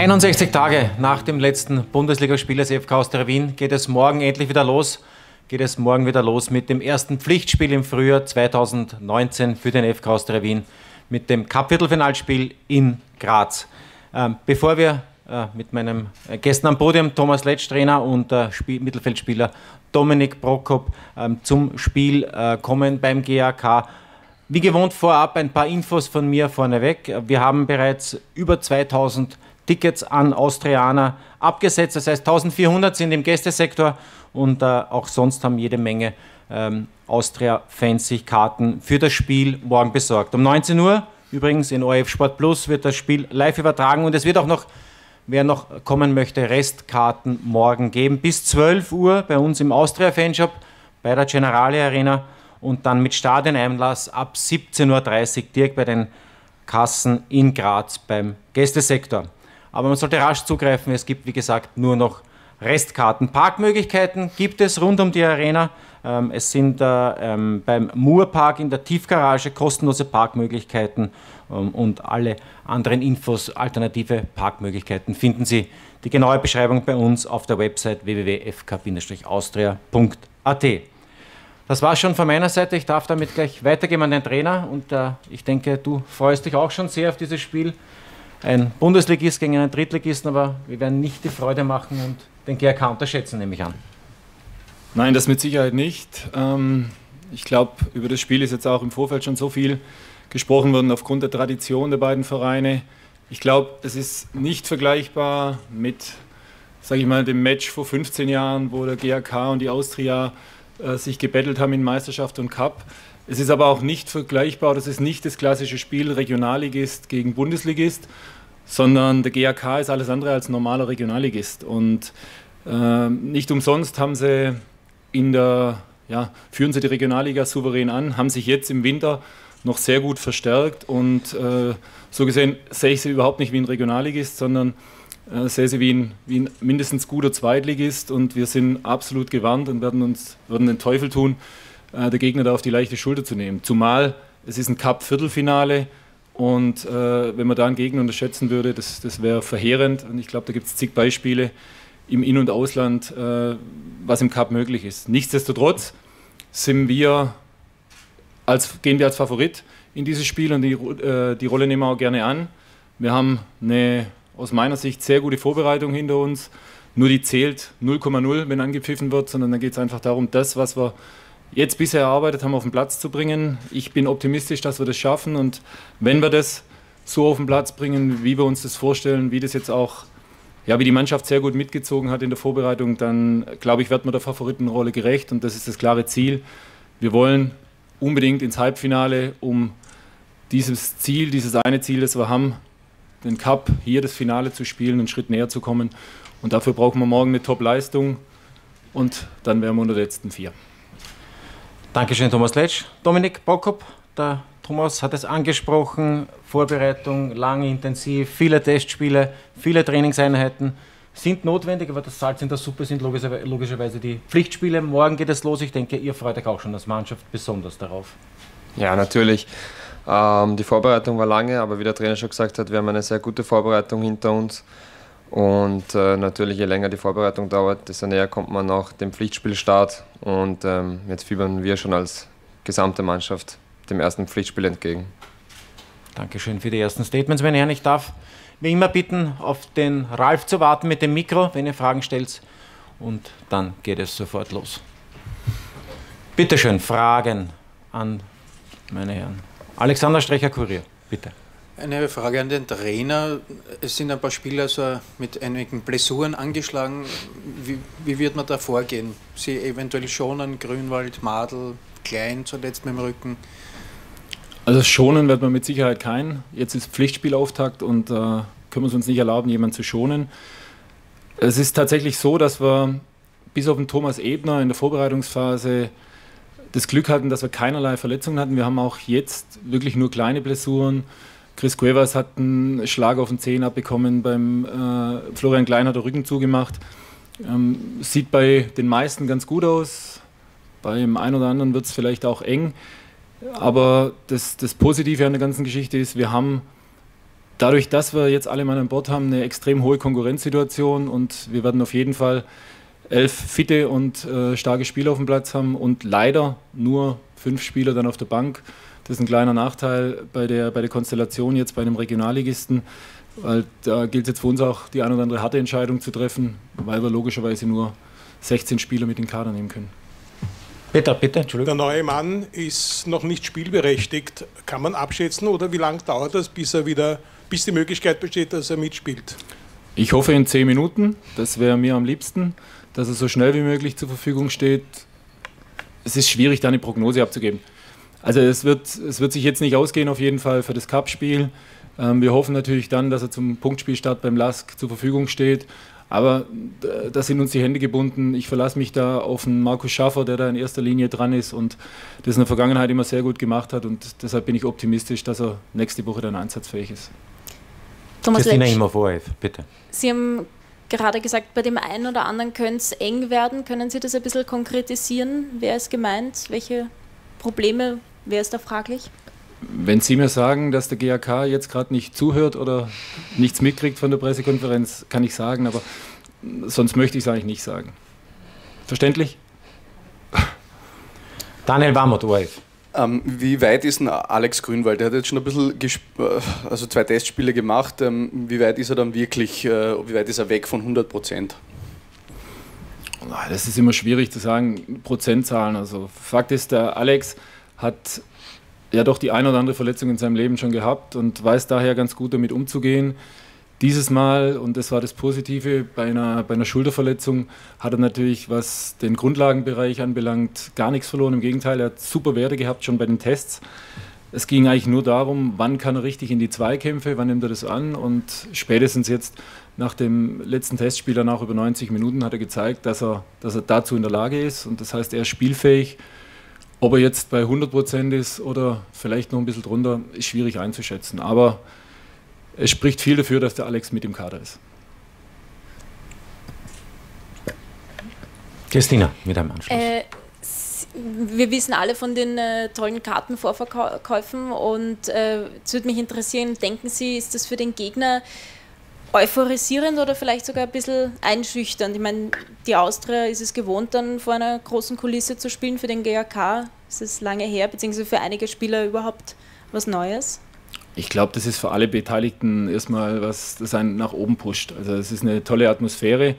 61 Tage nach dem letzten Bundesligaspiel des FK Austria Wien geht es morgen endlich wieder los. Geht es morgen wieder los mit dem ersten Pflichtspiel im Frühjahr 2019 für den FK Austria Wien mit dem Cup-Viertelfinalspiel in Graz. Ähm, bevor wir äh, mit meinem äh, Gästen am Podium, Thomas Letsch, Trainer und äh, Spiel Mittelfeldspieler Dominik Prokop, ähm, zum Spiel äh, kommen beim GAK, wie gewohnt vorab ein paar Infos von mir vorneweg. Wir haben bereits über 2000 Tickets an Austrianer abgesetzt. Das heißt, 1400 sind im Gästesektor und äh, auch sonst haben jede Menge ähm, Austria-Fans sich Karten für das Spiel morgen besorgt. Um 19 Uhr, übrigens in ORF Sport Plus, wird das Spiel live übertragen und es wird auch noch, wer noch kommen möchte, Restkarten morgen geben. Bis 12 Uhr bei uns im Austria-Fanshop bei der Generale Arena und dann mit Stadioneinlass ab 17.30 Uhr direkt bei den Kassen in Graz beim Gästesektor. Aber man sollte rasch zugreifen. Es gibt, wie gesagt, nur noch Restkarten. Parkmöglichkeiten gibt es rund um die Arena. Ähm, es sind äh, ähm, beim Moorpark in der Tiefgarage kostenlose Parkmöglichkeiten ähm, und alle anderen Infos, alternative Parkmöglichkeiten finden Sie. Die genaue Beschreibung bei uns auf der Website www.fk-austria.at. Das war schon von meiner Seite. Ich darf damit gleich weitergeben an den Trainer und äh, ich denke, du freust dich auch schon sehr auf dieses Spiel ein Bundesligist gegen einen Drittligisten, aber wir werden nicht die Freude machen und den GRK unterschätzen, nehme ich an. Nein, das mit Sicherheit nicht. Ähm, ich glaube, über das Spiel ist jetzt auch im Vorfeld schon so viel gesprochen worden aufgrund der Tradition der beiden Vereine. Ich glaube, es ist nicht vergleichbar mit, sage ich mal, dem Match vor 15 Jahren, wo der GRK und die Austria äh, sich gebettelt haben in Meisterschaft und Cup. Es ist aber auch nicht vergleichbar, das ist nicht das klassische Spiel Regionalligist gegen Bundesligist, sondern der GAK ist alles andere als normaler Regionalligist. Und äh, nicht umsonst haben sie in der, ja, führen sie die Regionalliga souverän an, haben sich jetzt im Winter noch sehr gut verstärkt und äh, so gesehen sehe ich sie überhaupt nicht wie ein Regionalligist, sondern äh, sehe sie wie ein, wie ein mindestens guter Zweitligist und wir sind absolut gewarnt und werden uns werden den Teufel tun, äh, der Gegner da auf die leichte Schulter zu nehmen. Zumal es ist ein Cup-Viertelfinale und äh, wenn man da einen Gegner unterschätzen würde, das, das wäre verheerend. Und ich glaube, da gibt es zig Beispiele im In- und Ausland, äh, was im Cup möglich ist. Nichtsdestotrotz sind wir als, gehen wir als Favorit in dieses Spiel und die, äh, die Rolle nehmen wir auch gerne an. Wir haben eine aus meiner Sicht sehr gute Vorbereitung hinter uns. Nur die zählt 0,0, wenn angepfiffen wird, sondern da geht es einfach darum, das, was wir jetzt bisher erarbeitet haben, auf den Platz zu bringen. Ich bin optimistisch, dass wir das schaffen und wenn wir das so auf den Platz bringen, wie wir uns das vorstellen, wie das jetzt auch, ja, wie die Mannschaft sehr gut mitgezogen hat in der Vorbereitung, dann glaube ich, wird man der Favoritenrolle gerecht und das ist das klare Ziel. Wir wollen unbedingt ins Halbfinale, um dieses Ziel, dieses eine Ziel, das wir haben, den Cup, hier das Finale zu spielen, einen Schritt näher zu kommen. Und dafür brauchen wir morgen eine Top-Leistung und dann wären wir unter den letzten vier. Dankeschön, Thomas Letsch. Dominik Bockop, der Thomas hat es angesprochen, Vorbereitung lang, intensiv, viele Testspiele, viele Trainingseinheiten sind notwendig, aber das Salz in der Suppe sind logischerweise die Pflichtspiele. Morgen geht es los. Ich denke, ihr freut euch auch schon als Mannschaft besonders darauf. Ja, natürlich. Ähm, die Vorbereitung war lange, aber wie der Trainer schon gesagt hat, wir haben eine sehr gute Vorbereitung hinter uns. Und äh, natürlich, je länger die Vorbereitung dauert, desto näher kommt man auch dem Pflichtspielstart. Und ähm, jetzt fiebern wir schon als gesamte Mannschaft dem ersten Pflichtspiel entgegen. Dankeschön für die ersten Statements, meine Herren. Ich darf wie immer bitten, auf den Ralf zu warten mit dem Mikro, wenn ihr Fragen stellt. Und dann geht es sofort los. Bitte schön, Fragen an meine Herren. Alexander Strecher-Kurier, bitte. Eine Frage an den Trainer. Es sind ein paar Spieler so mit einigen Blessuren angeschlagen. Wie, wie wird man da vorgehen? Sie eventuell schonen, Grünwald, Madel, Klein zuletzt mit dem Rücken? Also schonen wird man mit Sicherheit keinen. Jetzt ist Pflichtspielauftakt und äh, können wir es uns nicht erlauben, jemanden zu schonen. Es ist tatsächlich so, dass wir bis auf den Thomas Ebner in der Vorbereitungsphase das Glück hatten, dass wir keinerlei Verletzungen hatten. Wir haben auch jetzt wirklich nur kleine Blessuren. Chris Cuevas hat einen Schlag auf den Zehen abbekommen, beim äh, Florian Klein hat der Rücken zugemacht. Ähm, sieht bei den meisten ganz gut aus, beim einen oder anderen wird es vielleicht auch eng. Aber das, das Positive an der ganzen Geschichte ist, wir haben dadurch, dass wir jetzt alle Mann an Bord haben, eine extrem hohe Konkurrenzsituation und wir werden auf jeden Fall elf fitte und äh, starke Spieler auf dem Platz haben und leider nur fünf Spieler dann auf der Bank. Das ist ein kleiner Nachteil bei der, bei der Konstellation jetzt bei einem Regionalligisten, weil da gilt es jetzt für uns auch die ein oder andere harte Entscheidung zu treffen, weil wir logischerweise nur 16 Spieler mit in den Kader nehmen können. Peter, bitte, Entschuldigung. Der neue Mann ist noch nicht spielberechtigt. Kann man abschätzen oder wie lange dauert das, bis er wieder, bis die Möglichkeit besteht, dass er mitspielt? Ich hoffe in zehn Minuten. Das wäre mir am liebsten, dass er so schnell wie möglich zur Verfügung steht. Es ist schwierig, da eine Prognose abzugeben. Also es wird, es wird sich jetzt nicht ausgehen auf jeden Fall für das Cup-Spiel. Ähm, wir hoffen natürlich dann, dass er zum Punktspielstart beim LASK zur Verfügung steht. Aber äh, da sind uns die Hände gebunden. Ich verlasse mich da auf den Markus Schaffer, der da in erster Linie dran ist und das in der Vergangenheit immer sehr gut gemacht hat. Und deshalb bin ich optimistisch, dass er nächste Woche dann einsatzfähig ist. Thomas Christina Immervorhev, bitte. Sie haben gerade gesagt, bei dem einen oder anderen könnte es eng werden. Können Sie das ein bisschen konkretisieren? Wer ist gemeint? Welche Probleme? Wer ist da fraglich? Wenn Sie mir sagen, dass der GAK jetzt gerade nicht zuhört oder nichts mitkriegt von der Pressekonferenz, kann ich sagen, aber sonst möchte ich es eigentlich nicht sagen. Verständlich? Daniel Wamert, ORF. Ähm, wie weit ist denn Alex Grünwald? Der hat jetzt schon ein bisschen, äh, also zwei Testspiele gemacht. Ähm, wie weit ist er dann wirklich, äh, wie weit ist er weg von 100 Prozent? Das ist immer schwierig zu sagen, Prozentzahlen. Also Fakt ist, der Alex hat ja doch die ein oder andere Verletzung in seinem Leben schon gehabt und weiß daher ganz gut damit umzugehen. Dieses Mal, und das war das Positive, bei einer, bei einer Schulterverletzung hat er natürlich, was den Grundlagenbereich anbelangt, gar nichts verloren. Im Gegenteil, er hat super Werte gehabt schon bei den Tests. Es ging eigentlich nur darum, wann kann er richtig in die Zweikämpfe, wann nimmt er das an und spätestens jetzt nach dem letzten Testspiel, danach über 90 Minuten, hat er gezeigt, dass er, dass er dazu in der Lage ist und das heißt, er ist spielfähig. Ob er jetzt bei 100 Prozent ist oder vielleicht noch ein bisschen drunter, ist schwierig einzuschätzen. Aber es spricht viel dafür, dass der Alex mit im Kader ist. Christina, mit einem Anschluss. Äh, wir wissen alle von den äh, tollen Kartenvorverkäufen und äh, es würde mich interessieren, denken Sie, ist das für den Gegner euphorisierend oder vielleicht sogar ein bisschen einschüchternd. Ich meine, die Austria ist es gewohnt, dann vor einer großen Kulisse zu spielen. Für den GAK ist es lange her, beziehungsweise für einige Spieler überhaupt was Neues. Ich glaube, das ist für alle Beteiligten erstmal was, das einen nach oben pusht. Also es ist eine tolle Atmosphäre.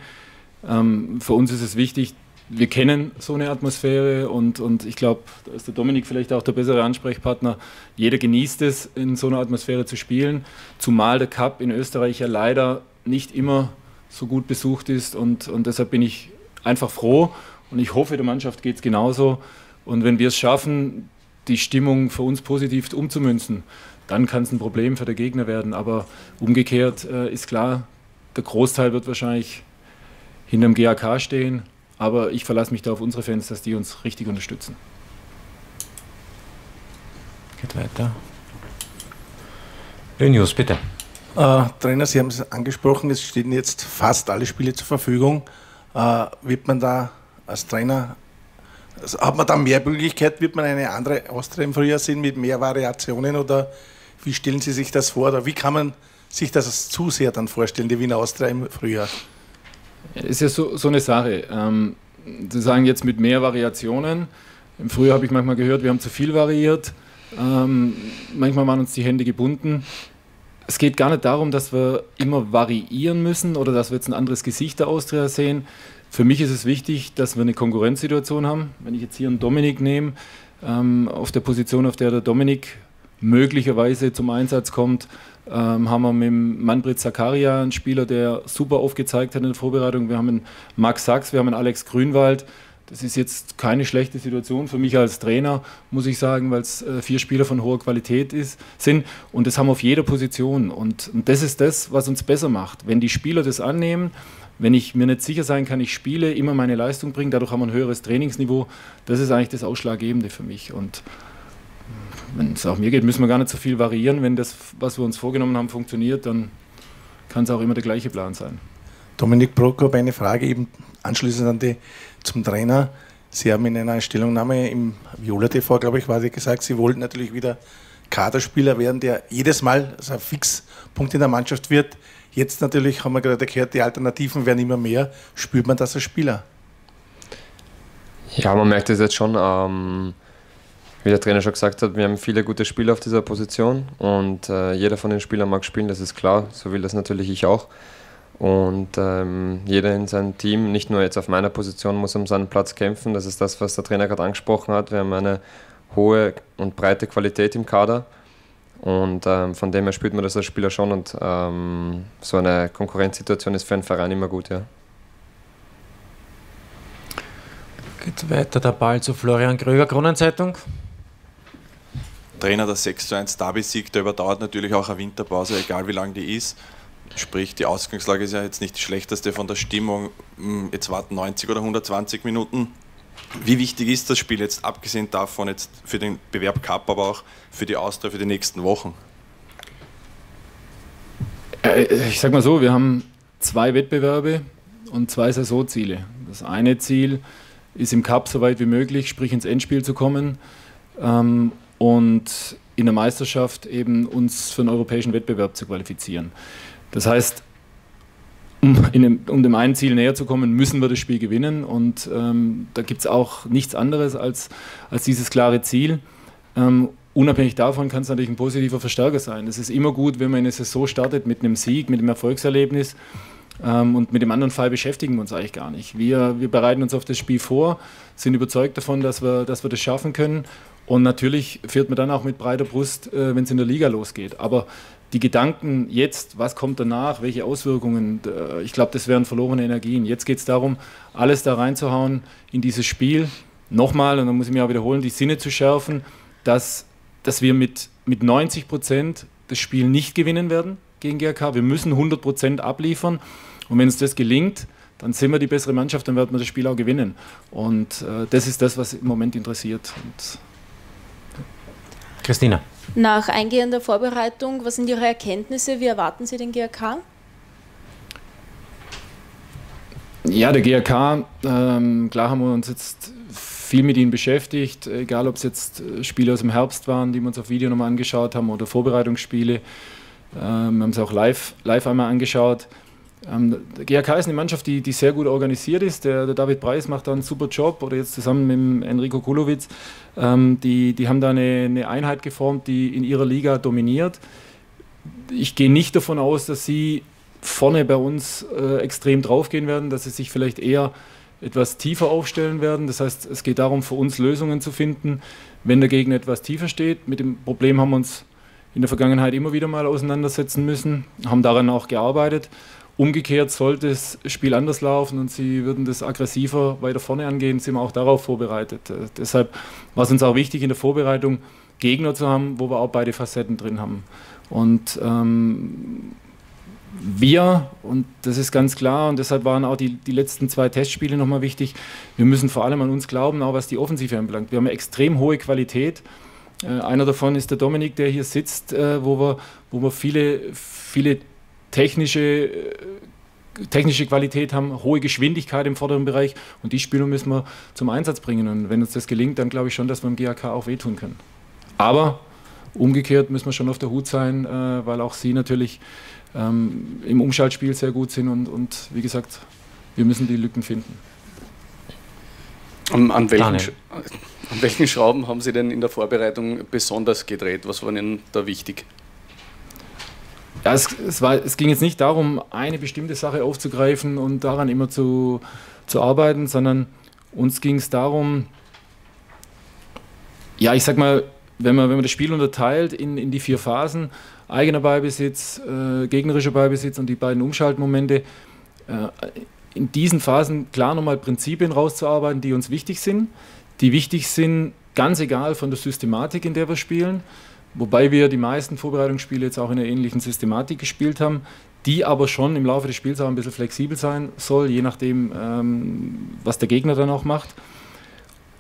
Ähm, für uns ist es wichtig, wir kennen so eine Atmosphäre und, und ich glaube, da ist der Dominik vielleicht auch der bessere Ansprechpartner. Jeder genießt es, in so einer Atmosphäre zu spielen, zumal der Cup in Österreich ja leider nicht immer so gut besucht ist und, und deshalb bin ich einfach froh und ich hoffe, der Mannschaft geht es genauso. Und wenn wir es schaffen, die Stimmung für uns positiv umzumünzen, dann kann es ein Problem für den Gegner werden. Aber umgekehrt äh, ist klar, der Großteil wird wahrscheinlich hinterm GAK stehen aber ich verlasse mich da auf unsere Fans, dass die uns richtig unterstützen. Geht weiter. News, bitte. Äh, Trainer, Sie haben es angesprochen, es stehen jetzt fast alle Spiele zur Verfügung. Äh, wird man da als Trainer, also hat man da mehr Möglichkeit, wird man eine andere Austria im Frühjahr sehen mit mehr Variationen oder wie stellen Sie sich das vor oder wie kann man sich das als Zuseher dann vorstellen, die Wiener Austria im Frühjahr? Ist ja so, so eine Sache. Ähm, Sie sagen jetzt mit mehr Variationen. Im Frühjahr habe ich manchmal gehört, wir haben zu viel variiert. Ähm, manchmal waren uns die Hände gebunden. Es geht gar nicht darum, dass wir immer variieren müssen oder dass wir jetzt ein anderes Gesicht der Austria sehen. Für mich ist es wichtig, dass wir eine Konkurrenzsituation haben. Wenn ich jetzt hier einen Dominik nehme, ähm, auf der Position, auf der der Dominik möglicherweise zum Einsatz kommt, ähm, haben wir mit Manfred Zakaria einen Spieler, der super aufgezeigt hat in der Vorbereitung. Wir haben einen Max Sachs, wir haben einen Alex Grünwald. Das ist jetzt keine schlechte Situation für mich als Trainer, muss ich sagen, weil es äh, vier Spieler von hoher Qualität ist, sind. Und das haben wir auf jeder Position. Und, das ist das, was uns besser macht. Wenn die Spieler das annehmen, wenn ich mir nicht sicher sein kann, ich spiele, immer meine Leistung bringen, dadurch haben wir ein höheres Trainingsniveau. Das ist eigentlich das Ausschlaggebende für mich. Und wenn es auch mir geht, müssen wir gar nicht so viel variieren. Wenn das, was wir uns vorgenommen haben, funktioniert, dann kann es auch immer der gleiche Plan sein. Dominik Prokop, eine Frage eben anschließend an die zum Trainer. Sie haben in einer Stellungnahme im Viola TV, glaube ich, quasi gesagt, Sie wollten natürlich wieder Kaderspieler werden, der jedes Mal also ein Fixpunkt in der Mannschaft wird. Jetzt natürlich haben wir gerade gehört, die Alternativen werden immer mehr. Spürt man das als Spieler? Ja, man merkt es jetzt schon. Ähm, wie der Trainer schon gesagt hat, wir haben viele gute Spieler auf dieser Position und äh, jeder von den Spielern mag spielen, das ist klar. So will das natürlich ich auch. Und ähm, jeder in seinem Team, nicht nur jetzt auf meiner Position, muss um seinen Platz kämpfen. Das ist das, was der Trainer gerade angesprochen hat. Wir haben eine hohe und breite Qualität im Kader. Und ähm, von dem her spürt man das als Spieler schon. Und ähm, so eine Konkurrenzsituation ist für einen Verein immer gut, ja. Geht weiter der Ball zu Florian Kröger, Kronenzeitung. Trainer der 6 zu 1 Derby-Sieg, der überdauert natürlich auch eine Winterpause, egal wie lang die ist. Sprich, die Ausgangslage ist ja jetzt nicht die schlechteste von der Stimmung. Hm, jetzt warten 90 oder 120 Minuten. Wie wichtig ist das Spiel jetzt, abgesehen davon jetzt für den Bewerb Cup, aber auch für die Austria für die nächsten Wochen? Äh, ich sag mal so, wir haben zwei Wettbewerbe und zwei Saisonziele. Das eine Ziel ist im Cup so weit wie möglich, sprich ins Endspiel zu kommen ähm, und in der Meisterschaft eben uns für einen europäischen Wettbewerb zu qualifizieren. Das heißt, um, dem, um, dem einen Ziel näher zu kommen, müssen wir das Spiel gewinnen. Und ähm, da gibt es auch nichts anderes als, als dieses klare Ziel. Ähm, unabhängig davon kann es natürlich ein positiver Verstärker sein. Es ist immer gut, wenn man eine Saison startet mit einem Sieg, mit einem Erfolgserlebnis. Ähm, und mit dem anderen Fall beschäftigen wir uns eigentlich gar nicht. Wir, wir bereiten uns auf das Spiel vor, sind überzeugt davon, dass wir, dass wir das schaffen können. Und natürlich fährt man dann auch mit breiter Brust, äh, wenn es in der Liga losgeht. Aber die Gedanken jetzt, was kommt danach, welche Auswirkungen, äh, ich glaube, das wären verlorene Energien. Jetzt geht es darum, alles da reinzuhauen in dieses Spiel. Nochmal, und dann muss ich mir auch wiederholen, die Sinne zu schärfen, dass, dass wir mit, mit 90 Prozent das Spiel nicht gewinnen werden gegen GRK. Wir müssen 100 Prozent abliefern. Und wenn uns das gelingt, dann sind wir die bessere Mannschaft, dann werden wir das Spiel auch gewinnen. Und äh, das ist das, was im Moment interessiert. Und, Christina. Nach eingehender Vorbereitung, was sind Ihre Erkenntnisse? Wie erwarten Sie den GRK? Ja, der GRK, ähm, klar haben wir uns jetzt viel mit ihnen beschäftigt, egal ob es jetzt äh, Spiele aus dem Herbst waren, die wir uns auf Video nochmal angeschaut haben oder Vorbereitungsspiele. Ähm, wir haben es auch live, live einmal angeschaut. Ähm, der GRK ist eine Mannschaft, die, die sehr gut organisiert ist. Der, der, David Preis macht da einen super Job oder jetzt zusammen mit Enrico Kulowitz. Ähm, die, die haben da eine, eine Einheit geformt, die in ihrer Liga dominiert. Ich gehe nicht davon aus, dass sie vorne bei uns äh, extrem draufgehen werden, dass sie sich vielleicht eher etwas tiefer aufstellen werden. Das heißt, es geht darum, für uns Lösungen zu finden, wenn der Gegner etwas tiefer steht. Mit dem Problem haben wir uns in der Vergangenheit immer wieder mal auseinandersetzen müssen, haben daran auch gearbeitet. Umgekehrt sollte das Spiel anders laufen und sie würden das aggressiver weiter vorne angehen, sind wir auch darauf vorbereitet. Äh, deshalb war es uns auch wichtig in der Vorbereitung, Gegner zu haben, wo wir auch beide Facetten drin haben. Und ähm, wir, und das ist ganz klar, und deshalb waren auch die, die letzten zwei Testspiele nochmal wichtig, wir müssen vor allem an uns glauben, auch was die Offensive anbelangt. Wir haben eine extrem hohe Qualität. Äh, einer davon ist der Dominik, der hier sitzt, äh, wo, wir, wo wir viele, viele technische, technische Qualität haben, hohe Geschwindigkeit im vorderen Bereich und die Spieler müssen wir zum Einsatz bringen. Und wenn uns das gelingt, dann glaube ich schon, dass wir im GAK auch wehtun können. Aber umgekehrt müssen wir schon auf der Hut sein, äh, weil auch sie natürlich ähm, im Umschaltspiel sehr gut sind und, und wie gesagt, wir müssen die Lücken finden. An, an, welchen, an, welchen, Schrauben haben Sie denn in der Vorbereitung besonders gedreht? Was war Ihnen da wichtig? Ja, es, es, war, es ging jetzt nicht darum, eine bestimmte Sache aufzugreifen und daran immer zu, zu arbeiten, sondern uns ging es darum, ja, ich sag mal, wenn man, wenn man das Spiel unterteilt in, in die vier Phasen, eigener Ballbesitz, äh, gegnerischer Ballbesitz und die beiden Umschaltmomente, äh, in diesen Phasen klar nochmal Prinzipien rauszuarbeiten, die uns wichtig sind, die wichtig sind, ganz egal von der Systematik, in der wir spielen, Wobei wir die meisten Vorbereitungsspiele jetzt auch in einer ähnlichen Systematik gespielt haben, die aber schon im Laufe des Spiels auch ein bisschen flexibel sein soll, je nachdem, ähm, was der Gegner dann auch macht.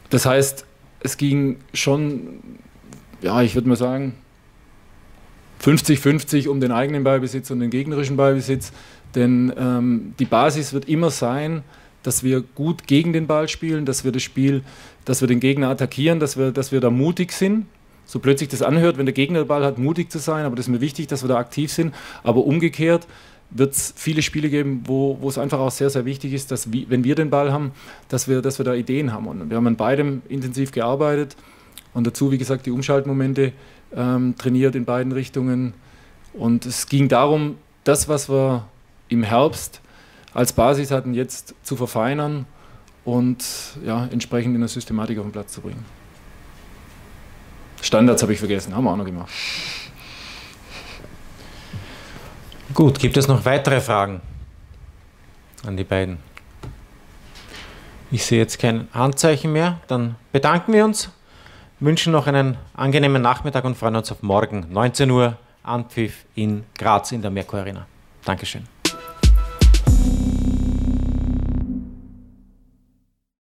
Das heißt, es ging schon, ja, ich würde mal sagen, 50-50 um den eigenen Ballbesitz und den gegnerischen Ballbesitz. Denn ähm, die Basis wird immer sein, dass wir gut gegen den Ball spielen, dass wir das Spiel, dass wir den Gegner attackieren, dass wir, dass wir da mutig sind so plötzlich das anhört, wenn der Gegner den Ball hat, mutig zu sein. Aber das ist mir wichtig, dass wir da aktiv sind. Aber umgekehrt wird es viele Spiele geben, wo, wo es einfach auch sehr, sehr wichtig ist, dass wir, wenn wir den Ball haben, dass wir, dass wir da Ideen haben. Und wir haben an beidem intensiv gearbeitet und dazu, wie gesagt, die Umschaltmomente ähm, trainiert in beiden Richtungen. Und es ging darum, das, was wir im Herbst als Basis hatten, jetzt zu verfeinern und ja, entsprechend in der Systematik auf den Platz zu bringen. Standards habe ich vergessen, haben wir auch noch gemacht. Gut, gibt es noch weitere Fragen an die beiden? Ich sehe jetzt kein Handzeichen mehr. Dann bedanken wir uns, wünschen noch einen angenehmen Nachmittag und freuen uns auf morgen 19 Uhr Anpfiff in Graz in der Merkur Arena. Dankeschön.